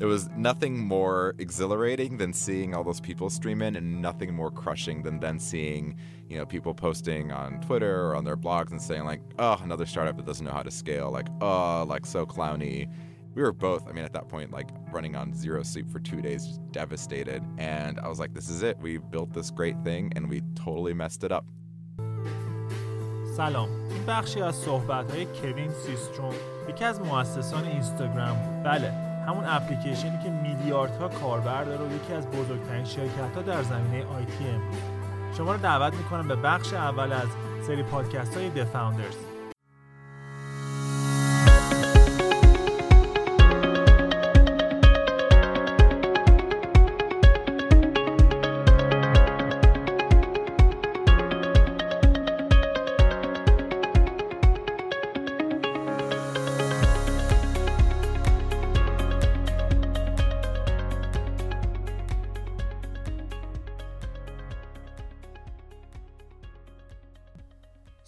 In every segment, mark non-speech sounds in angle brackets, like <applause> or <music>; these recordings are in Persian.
it was nothing more exhilarating than seeing all those people stream in and nothing more crushing than then seeing you know people posting on twitter or on their blogs and saying like oh another startup that doesn't know how to scale like oh like so clowny we were both i mean at that point like running on zero sleep for two days just devastated and i was like this is it we built this great thing and we totally messed it up سلام این بخشی از صحبت های کوین سیستروم یکی از مؤسسان اینستاگرام بله همون اپلیکیشنی که میلیاردها کاربر داره و یکی از بزرگترین شرکت ها در زمینه آیتی شما رو دعوت می‌کنم به بخش اول از سری پادکست های The Founders.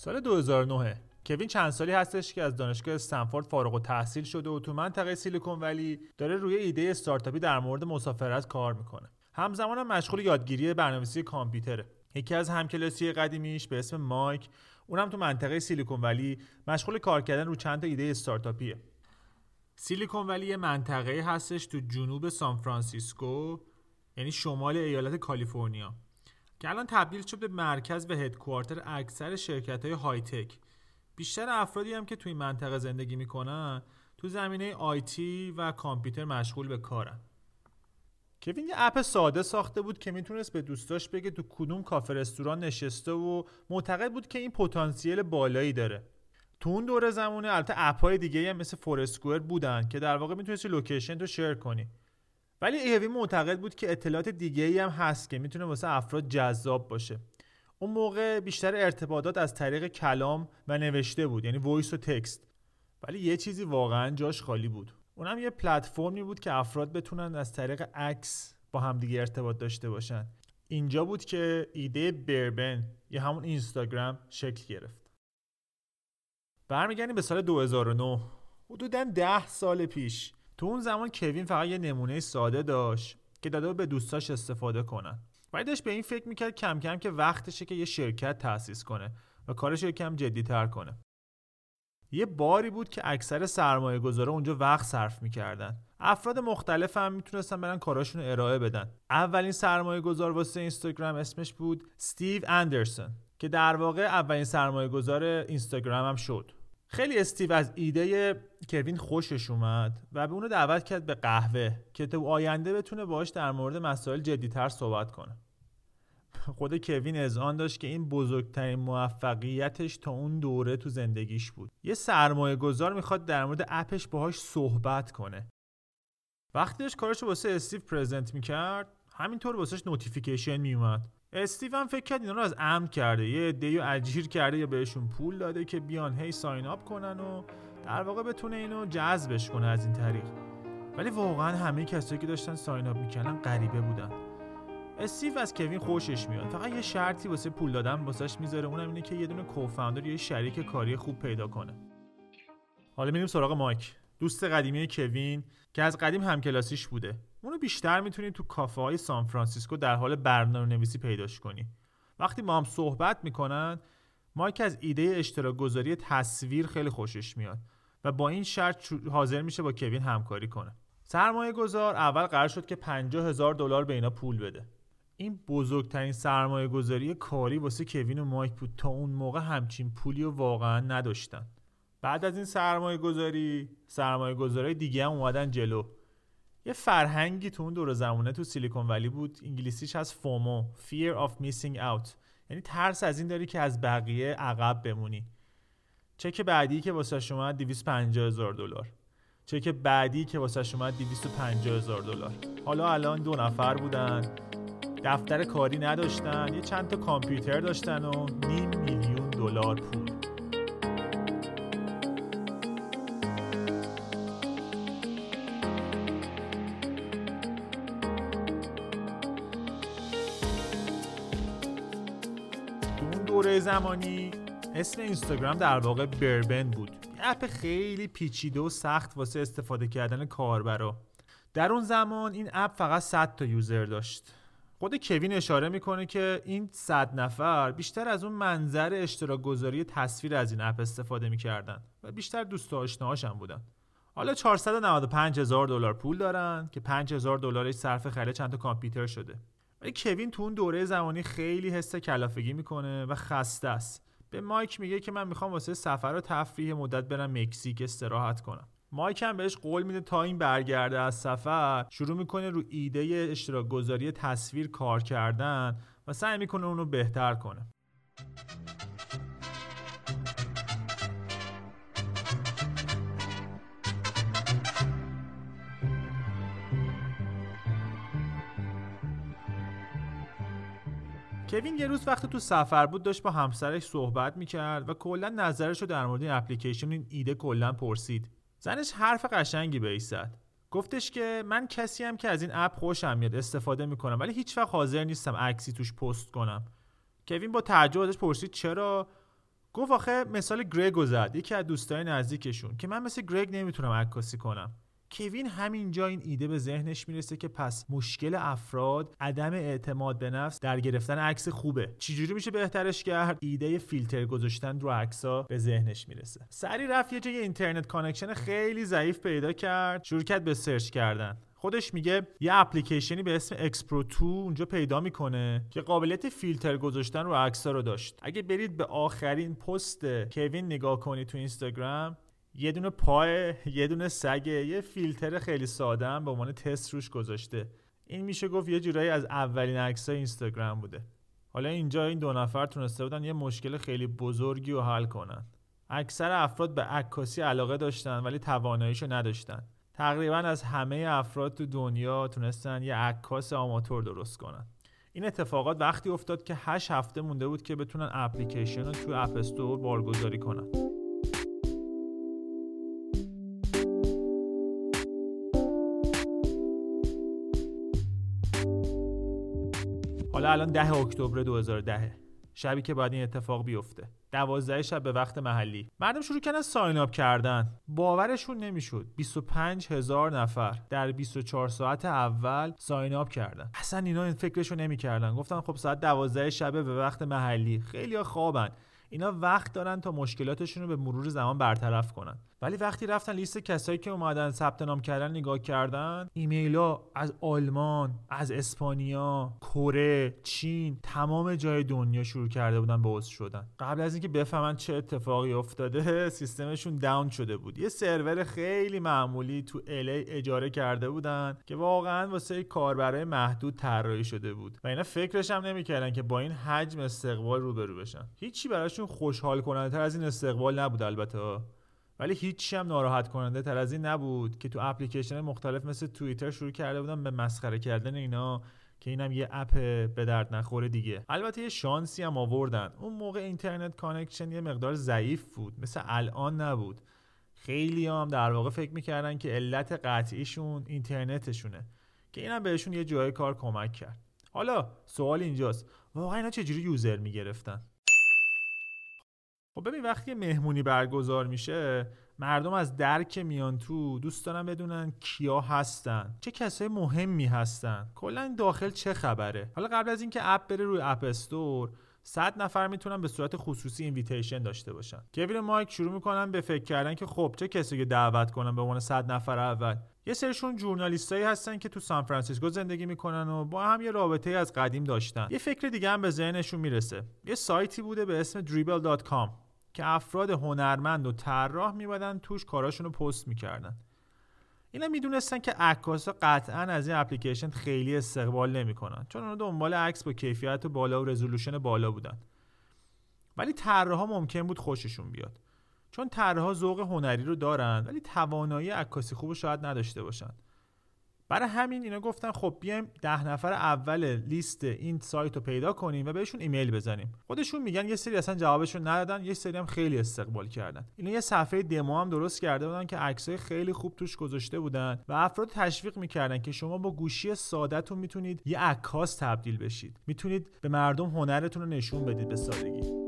سال 2009 کوین چند سالی هستش که از دانشگاه استنفورد فارغ التحصیل شده و تو منطقه سیلیکون ولی داره روی ایده استارتاپی در مورد مسافرت کار می‌کنه. همزمان هم مشغول یادگیری برنامه‌نویسی کامپیوتره. یکی از همکلاسی قدیمیش به اسم مایک. اونم تو منطقه سیلیکون ولی مشغول کار کردن رو چند تا ایده استارتاپیه. سیلیکون ولی یه منطقه هستش تو جنوب سان فرانسیسکو یعنی شمال ایالت کالیفرنیا. که الان تبدیل شد به مرکز و headquarter اکثر شرکت های high tech بیشتر افرادی هم که توی منطقه زندگی می‌کنن تو زمینه IT و کامپیوتر مشغول به کارن. کوین یه app ساده ساخته بود که می‌تونست به دوستاش بگه تو کدوم کافه رستوران نشسته و معتقد بود که این پتانسیل بالایی داره. تو اون دوره زمونه البته app های دیگه هم مثل Foursquare بودن که در واقع می‌تونستی location رو share کنی. ولی ایوی معتقد بود که اطلاعات دیگه ای هم هست که می‌تونه واسه افراد جذاب باشه. اون موقع بیشتر ارتباطات از طریق کلام و نوشته بود یعنی voice و text ولی یه چیزی واقعا جاش خالی بود. اونم یه پلتفرمی بود که افراد بتونن از طریق عکس با همدیگه ارتباط داشته باشن. اینجا بود که ایده Burbn یا همون اینستاگرام شکل گرفت. برمیگردیم به سال 2009 حدودا ده سال پیش تو اون زمان کوین فقط یه نمونه ساده داشت که داده به دوستاش استفاده کنن. ولی داشت به این فکر می‌کرد کم کم که وقتشه که یه شرکت تأسیس کنه و کارش یکم تر کنه. یه باری بود که اکثر سرمایه گذاره اونجا وقت صرف می‌کردن. افراد مختلف هم می‌تونستن برن کاراشون رو ارائه بدن. اولین سرمایه گذار واسه اینستاگرام اسمش بود ستیو اندرسون که در واقع اولین سرمایه گذار اینستاگرام هم شد. خیلی استیو از ایده کوین خوشش اومد و به اونو دعوت کرد به قهوه که تو آینده بتونه باهاش در مورد مسائل جدیتر صحبت کنه. خود کوین اذعان داشت که این بزرگترین موفقیتش تا اون دوره تو زندگیش بود. یه سرمایه گذار می‌خواد در مورد app ش باهاش صحبت کنه. وقتی داشت کارش واسه استیو present می‌کرد همینطور واسش notification میومد استیو هم فکر کرد اینا رو از عمد کرده. یه عده‌ای اجیر کرده یا بهشون پول داده که بیان هی sign up کنن و در واقع بتونه اینو جذبش کنه از این طریق. ولی واقعا همه کسایی که داشتن sign up می‌کردن غریبه بودن. استیو از کوین خوشش میاد. فقط یه شرطی واسه پول دادن واسش می‌ذاره اونم اینه که یه دونه co-founder یه شریک کاری خوب پیدا کنه. حالا میریم سراغ مایک. دوست قدیمی کوین که از قدیم همکلاسیش بوده. اونو بیشتر می‌تونید تو کافه های سان فرانسیسکو در حال برنامه نویسی پیداش کنی. وقتی با هم صحبت می‌کنن مایک از ایده اشتراک گذاری تصویر خیلی خوشش میاد و با این شرط حاضر میشه با کوین همکاری کنه. سرمایه گذار اول قرار شد که 50 هزار دلار به اینا پول بده. این بزرگترین سرمایه گذاری کاری واسه کوین و مایک بود تا اون موقع همچین پولی رو واقعا نداشتن. بعد از این سرمایه گذاری سرمایه گذاری دیگه هم اومدن جلو. یه فرهنگی تو اون دور زمانه تو سیلیکون ولی بود انگلیسیش از فومو Fear of Missing Out. یعنی ترس از این داری که از بقیه عقب بمونی. چک بعدی که واسه شما 250 هزار دلار. چک بعدی که واسه شما 250 هزار دلار. حالا الان دو نفر بودن دفتر کاری نداشتن یه چند تا کامپیوتر داشتن و نیم میلیون دلار پول. زمانی اسم اینستاگرام در واقع بربن بود. یه اپ خیلی پیچیده و سخت واسه استفاده کردن کاربرا. در اون زمان این اپ فقط 100 تا یوزر داشت. خود کوین اشاره می‌کنه که این 100 نفر بیشتر از اون منظر اشتراک گذاری تصویر از این اپ استفاده می‌کردن و بیشتر دوست آشناهاش هم بودن. حالا 495 هزار دلار پول دارن که 5 هزار دلارش صرف خرید چند تا کامپیوتر شده. ولی کوین تو اون دوره زمانی خیلی حس کلافگی می‌کنه و خسته است. به مایک میگه که من می‌خوام واسه سفر و تفریح مدت برم مکزیک استراحت کنم. مایک هم بهش قول میده تا این برگرده از سفر شروع می‌کنه رو ایده اشتراک گذاری تصویر کار کردن و سعی می‌کنه اونو بهتر کنه. کوین یه روز وقتی تو سفر بود داشت با همسرش صحبت می‌کرد و کلا نظرش رو در مورد این اپلیکیشن این ایده کلا پرسید. زنش حرف قشنگی بهش زد گفتش که من کسی هم که از این app خوشم میاد استفاده می‌کنم ولی هیچ وقت حاضر نیستم عکسی توش پست کنم. کوین با تعجب ازش پرسید چرا؟ گفت آخه مثال گرگ زد یکی از دوستای نزدیکشون که من مثل گرگ نمی‌تونم عکاسی کنم. کوین همینجا این ایده به ذهنش می‌رسه که پس مشکل افراد عدم اعتماد به نفس در گرفتن عکس خوبه. چجوری میشه بهترش کرد؟ ایده فیلتر گذاشتن رو عکسا به ذهنش می‌رسه. سریع رفت یه جای internet connection خیلی ضعیف پیدا کرد. شروع کرد به search کردن. خودش میگه یه اپلیکیشنی به اسم X-Pro 2 اونجا پیدا می‌کنه که قابلیت فیلتر گذاشتن رو عکس‌ها رو داشت. اگه برید به آخرین پست کوین نگاه کنید تو اینستاگرام یه دونه پای یه دونه سگه یه فیلتر خیلی ساده هم به عنوان تست روش گذاشته. این میشه گفت یه جورایی از اولین عکسای اینستاگرام بوده. حالا اینجا این دو نفر تونسته بودن یه مشکل خیلی بزرگی رو حل کنن. اکثر افراد به عکاسی علاقه داشتن ولی تواناییشو نداشتن. تقریبا از همه افراد تو دنیا تونستن یه عکاس آماتور درست کنن. این اتفاقات وقتی افتاد که 8 هفته مونده بود که بتونن اپلیکیشن رو تو اپ استور بارگذاری کنن. حالا الان 10 اکتبر 2010 شبی که باید این اتفاق بیفته. دوازده شب به وقت محلی. مردم شروع کردن ساین اپ کردن. باورشون نمی‌شد. 25 هزار نفر در 24 ساعت اول ساین اپ کردن. اصلا اینا این فکرشو نمی‌کردن. گفتن خب ساعت 12 شب به وقت محلی. خیلی خوابن. اینا وقت دارن تا مشکلاتشون رو به مرور زمان برطرف کنن. ولی وقتی رفتن لیست کسایی که اومدن ثبت نام کردن نگاه کردن ایمیل ها از آلمان از اسپانیا کره چین تمام جای دنیا شروع کرده بودن به عضو شدن. قبل از اینکه بفهمن چه اتفاقی افتاده <laughs> سیستمشون داون شده بود. یه سرور خیلی معمولی تو الی اجاره کرده بودن که واقعا واسه کاربرای محدود طراحی شده بود. و اینا فکرش هم نمی‌کردن که با این حجم استقبال روبرو بشن. هیچی براشون خوشحال کننده تر از این استقبال نبود البته ولی هیچی هم ناراحت کننده تر از این نبود که تو اپلیکیشن مختلف مثل توییتر شروع کرده بودن به مسخره کردن اینا که اینم یه app به درد نخوره دیگه. البته یه شانسی هم آوردن. اون موقع internet connection یه مقدار ضعیف بود. مثل الان نبود. خیلی هم در واقع فکر می‌کردن که علت قطعیشون اینترنتشونه. که اینم بهشون یه جای کار کمک کرد. حالا سوال اینجاست. واقعا اینا چجوری user می‌گرفتن؟ خب ببین وقتی مهمونی برگزار میشه مردم از در که میان تو دوست دارن بدونن کیا هستن چه کسای مهمی هستن. کلا داخل چه خبره؟ حالا قبل از اینکه اپ بره روی اپ استور 100 نفر می‌تونن به صورت خصوصی invitation داشته باشن. کوین مایک شروع می‌کنن به فکر کردن که خب چه کسی دعوت کنن به عنوان 100 نفر اول. یه سرشون journalist ایی هستن که تو سان فرانسیسکو زندگی می‌کنن و با هم یه رابطه از قدیم داشتن. یه فکر دیگه هم به ذهنشون می‌رسه. یه سایتی بوده به اسم dribble.com که افراد هنرمند و طراح میبادن توش کاراشون رو پست می‌کردن. اینا می‌دونستن که عکاسا قطعا از این اپلیکیشن خیلی استقبال نمی‌کنن. چون اونا دنبال عکس با کیفیت بالا و رزولوشن بالا بودن. ولی طراحا ممکن بود خوششون بیاد. چون طراحا ذوق هنری رو دارن ولی توانایی عکاسی خوب شاید نداشته باشن. برای همین اینا گفتن خب بیایم ده نفر اول لیست این سایت رو پیدا کنیم و بهشون ایمیل بزنیم. خودشون میگن یه سری اصلا جوابشون ندادن یه سری هم خیلی استقبال کردن. اینا یه صفحه دمو هم درست کرده بودن که عکسای خیلی خوب توش گذاشته بودن و افراد تشویق می‌کردن که شما با گوشی سادهتون می‌تونید یه عکاس تبدیل بشید. می‌تونید به مردم هنرتون رو نشون بدید به سادگی.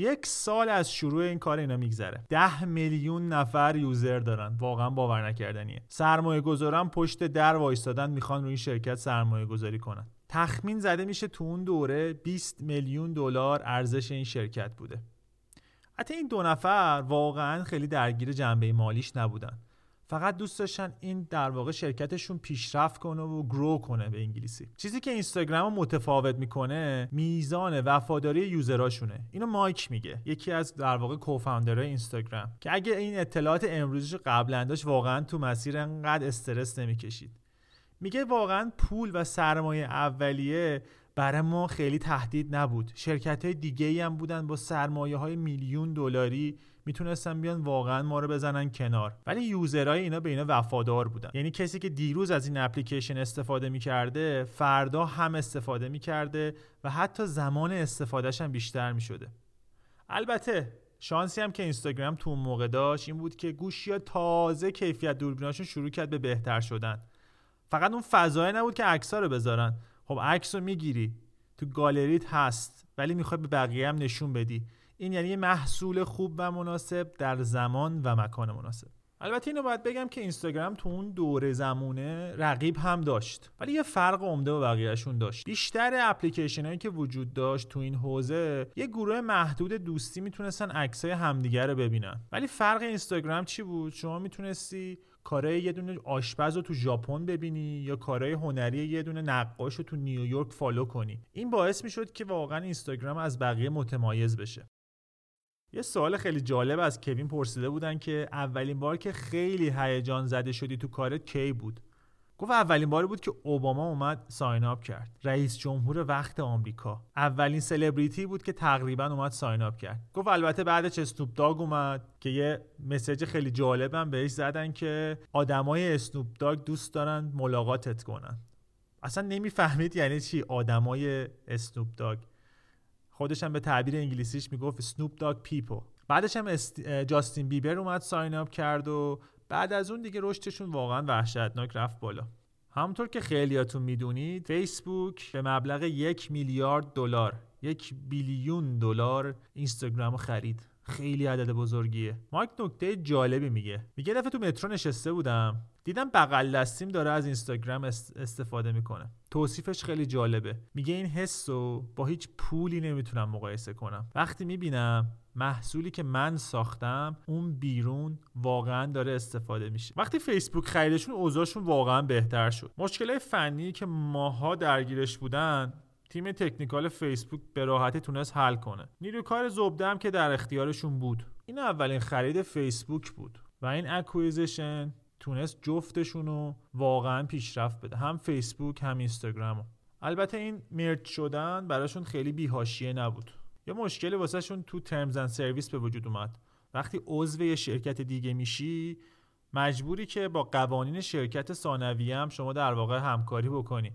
یک سال از شروع این کار اینا میگذره. ده میلیون نفر یوزر دارن. واقعا باور نکردنیه. سرمایه گذارن پشت در وایستادن می‌خوان روی این شرکت سرمایه گذاری کنن. تخمین زده میشه تو اون دوره 20 میلیون دلار ارزش این شرکت بوده. حتی این دو نفر واقعا خیلی درگیر جنبه مالیش نبودن. فقط دوست داشتن این در واقع شرکتشون پیشرفت کنه و گرو کنه به انگلیسی. چیزی که اینستاگرام متفاوت می‌کنه میزان وفاداری یوزراشونه. اینو مایک میگه یکی از در واقع کوفاندرهای اینستاگرام که اگه این اطلاعات امروزش قبلا داشت واقعا تو مسیر انقدر استرس نمی‌کشید. میگه واقعا پول و سرمایه اولیه برای ما خیلی تهدید نبود. شرکت های دیگه ای هم بودن با سرمایه های میلیون دلاری می‌تونستن بیان واقعا ما رو بزنن کنار. ولی یوزرهای اینا به اینا وفادار بودن. یعنی کسی که دیروز از این اپلیکیشن استفاده می‌کرده فردا هم استفاده می‌کرده و حتی زمان استفادهش هم بیشتر می‌شده. البته شانسی هم که اینستاگرام تو اون موقع داشت این بود که گوشی ها تازه کیفیت دوربیناشون شروع کرد به بهتر شدن. فقط اون فضای نبود که عکس رو بذارن. خب عکس رو می‌گیری. تو گالریت هست ولی می‌خوای به بقیه هم نشون بدی. این یعنی محصول خوب و مناسب در زمان و مکان مناسب. البته اینو باید بگم که اینستاگرام تو اون دوره زمونه رقیب هم داشت. ولی یه فرق عمده با بقیهشون داشت. بیشتر اپلیکیشن هایی که وجود داشت تو این حوزه یه گروه محدود دوستی می‌تونستن عکسای همدیگه رو ببینن. ولی فرق اینستاگرام چی بود؟ شما می‌تونستی کارهای یه دونه آشپز رو تو ژاپن ببینی یا کارهای هنری یه دونه نقاش رو تو نیویورک follow کنی. این باعث می‌شد که واقعا اینستاگرام از بقیه متمایز بشه. یه سوال خیلی جالب از کوین پرسیده بودن که اولین بار که خیلی هیجان زده شدی تو کارت کی بود؟ گفت اولین باری بود که اوباما اومد sign up کرد. رئیس جمهور وقت آمریکا. اولین سلبریتی بود که تقریبا اومد sign up کرد. گفت البته بعدش اسنوپ داگ اومد که یه message خیلی جالبم بهش زدن که آدمای اسنوپ داگ دوست دارن ملاقاتت کنن. اصلا نمی‌فهمید یعنی چی آدمای اسنوپ داگ. خودش هم به تعبیر انگلیسیش می‌گفت Snoop Dogg people. بعدش هم جاستین بیبر اومد sign up کرد و بعد از اون دیگه رشدشون واقعا وحشتناک رفت بالا. همونطور که خیلیاتون می‌دونید فیسبوک به مبلغ یک میلیارد دلار یک billion دلار اینستاگرام خرید. خیلی عدد بزرگیه. مایک نکته جالبی میگه. میگه دفعه تو مترو نشسته بودم. دیدم بغل دستیم داره از اینستاگرام استفاده می‌کنه. توصیفش خیلی جالبه. میگه این حس رو با هیچ پولی نمی‌تونم مقایسه کنم. وقتی می‌بینم محصولی که من ساختم اون بیرون واقعا داره استفاده میشه. وقتی فیسبوک خریدشون اوضاعشون واقعا بهتر شد. مشکل فنی که ماها درگیرش بودن تیم technical فیسبوک به راحتی تونست حل کنه. نیروی کار زبده که در اختیارشون بود. این اولین خرید فیسبوک بود و این acquisition تونست جفتشون رو واقعا پیشرفت بده. هم فیسبوک هم اینستاگرام. البته این merge شدن براشون خیلی بی‌حاشیه نبود. یه مشکلی واسه‌شون تو terms and service به وجود اومد. وقتی عضو یه شرکت دیگه میشی مجبوری که با قوانین شرکت ثانویه هم شما در واقع همکاری بکنی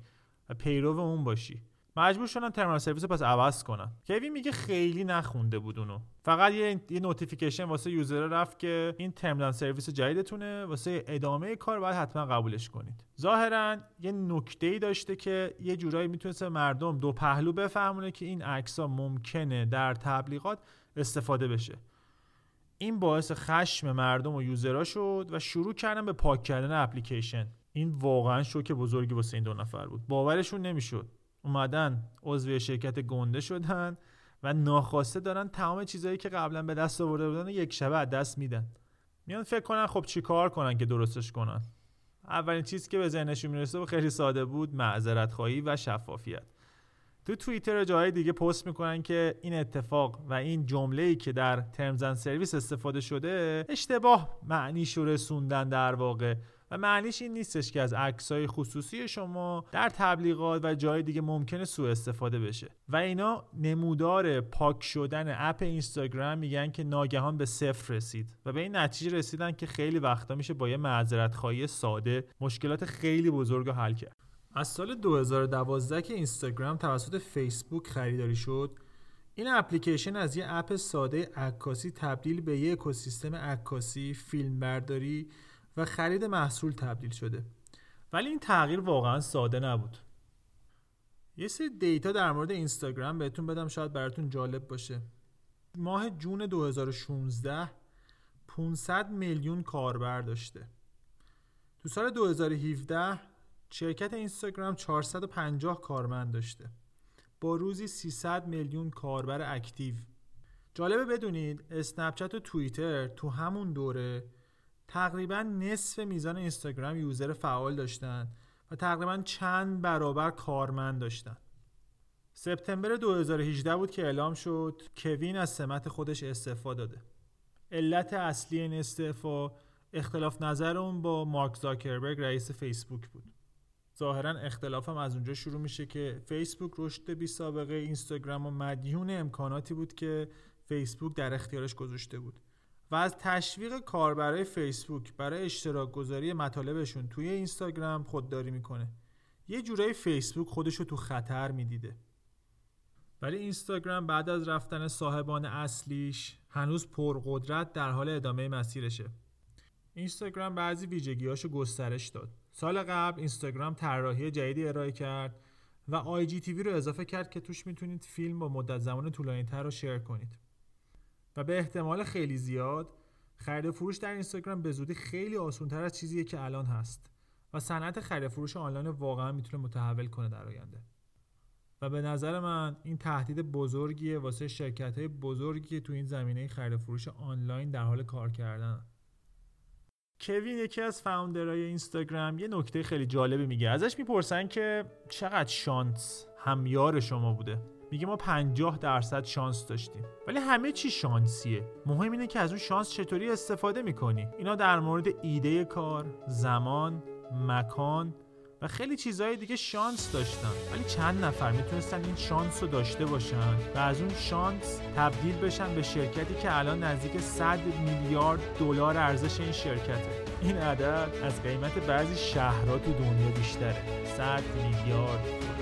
و پیرو اون باشی. مجبور شدن terms and service رو پس عوض کنن. کوین میگه خیلی نخونده بود اونو. فقط یه, یه notification واسه user رفت که این terms and service جدیدتونه. واسه ادامه کار باید حتما قبولش کنید. ظاهرا یه نکته ای داشته که یه جورایی می‌تونست مردم دو پهلو بفهمونه که این عکس ممکنه در تبلیغات استفاده بشه. این باعث خشم مردم و یوزرها شد و شروع کردن به پاک کردن اپلیکیشن. این واقعا شوک بزرگی واسه این دو نفر بود. باورشون نمی‌شد. اومدن عضو شرکت گنده شدن و ناخواسته دارن تمام چیزهایی که قبلا به دست آورده بودن یک شبه از دست میدن. میان فکر کنن خب چی کار کنن که درستش کنن؟ اولین چیزی که به ذهنشون می‌رسه و خیلی ساده بود معذرت خواهی و شفافیت. تو توییتر جای دیگه پست می‌کنن که این اتفاق و این جمله ای که در ترمز سرویس استفاده شده اشتباه معنیشو رسوندن در واقع. معنیش این نیستش که از عکسای خصوصی شما در تبلیغات و جای دیگه ممکنه سوء استفاده بشه. و اینا نمودار پاک شدن اپ اینستاگرام میگن که ناگهان به صفر رسید و به این نتیجه رسیدن که خیلی وقتا میشه با یه معذرت خواهی ساده مشکلات خیلی بزرگ رو حل کرد. از سال 2012 که اینستاگرام توسط فیسبوک خریداری شد این اپلیکیشن از یه اپ ساده عکاسی تبدیل به یه اکوسیستم عکاسی، فیلمبرداری و خرید محصول تبدیل شده. ولی این تغییر واقعا ساده نبود. یه سری دیتا در مورد اینستاگرام بهتون بدم شاید براتون جالب باشه. ماه جون 2016 500 میلیون کاربر داشته. تو سال 2017 شرکت اینستاگرام 450 کارمند داشته. با روزی 300 میلیون کاربر active. جالبه بدونید اسنپچت و توییتر تو همون دوره تقریبا نصف میزان اینستاگرام user فعال داشتن و تقریبا چند برابر کارمند داشتن. سپتامبر 2018 بود که اعلام شد کوین از سمت خودش استعفا داده. علت اصلی این استعفا اختلاف نظر اون با مارک زاکربرگ رئیس فیسبوک بود. ظاهرا اختلافم از اونجا شروع میشه که فیسبوک رشد بی سابقه اینستاگرام و مدیون امکاناتی بود که فیسبوک در اختیارش گذاشته بود. و از تشویق کاربرای فیسبوک برای اشتراک گذاری مطالبشون توی اینستاگرام خودداری می‌کنه. یه جورایی فیسبوک خودشو تو خطر می‌دیده. ولی اینستاگرام بعد از رفتن صاحبان اصلیش هنوز پرقدرت در حال ادامه مسیرشه. اینستاگرام بعضی ویژگیاشو گسترش داد. سال قبل اینستاگرام طراحی جدیدی ارائه کرد و آی جی تیوی رو اضافه کرد که توش می‌تونید فیلم با مدت زمان طولانی تر رو شیر کنید. و به احتمال خیلی زیاد خرید فروش در اینستاگرام به زودی خیلی آسان تر از چیزیه که الان هست و صنعت خرید فروش آنلاین واقعا می‌تونه متحول کنه در آینده. و به نظر من این تهدید بزرگیه واسه شرکت های بزرگی که تو این زمینه خرید فروش آنلاین در حال کار کردن. کوین یکی از فاوندرهای اینستاگرام یه نکته خیلی جالبی میگه. ازش می‌پرسن که چقدر شانس همیار شما بوده؟ میگه ما 50 درصد شانس داشتیم. ولی همه چی شانسیه. مهم اینه که از اون شانس چطوری استفاده می‌کنی. اینا در مورد ایده کار زمان مکان و خیلی چیزهای دیگه شانس داشتن. ولی چند نفر می‌تونستن این شانس رو داشته باشن و از اون شانس تبدیل بشن به شرکتی که الان نزدیک 100 میلیارد دلار ارزش این شرکته. این عدد از قیمت بعضی شهرها تو دنیا بیشتره. 100 میلیارد.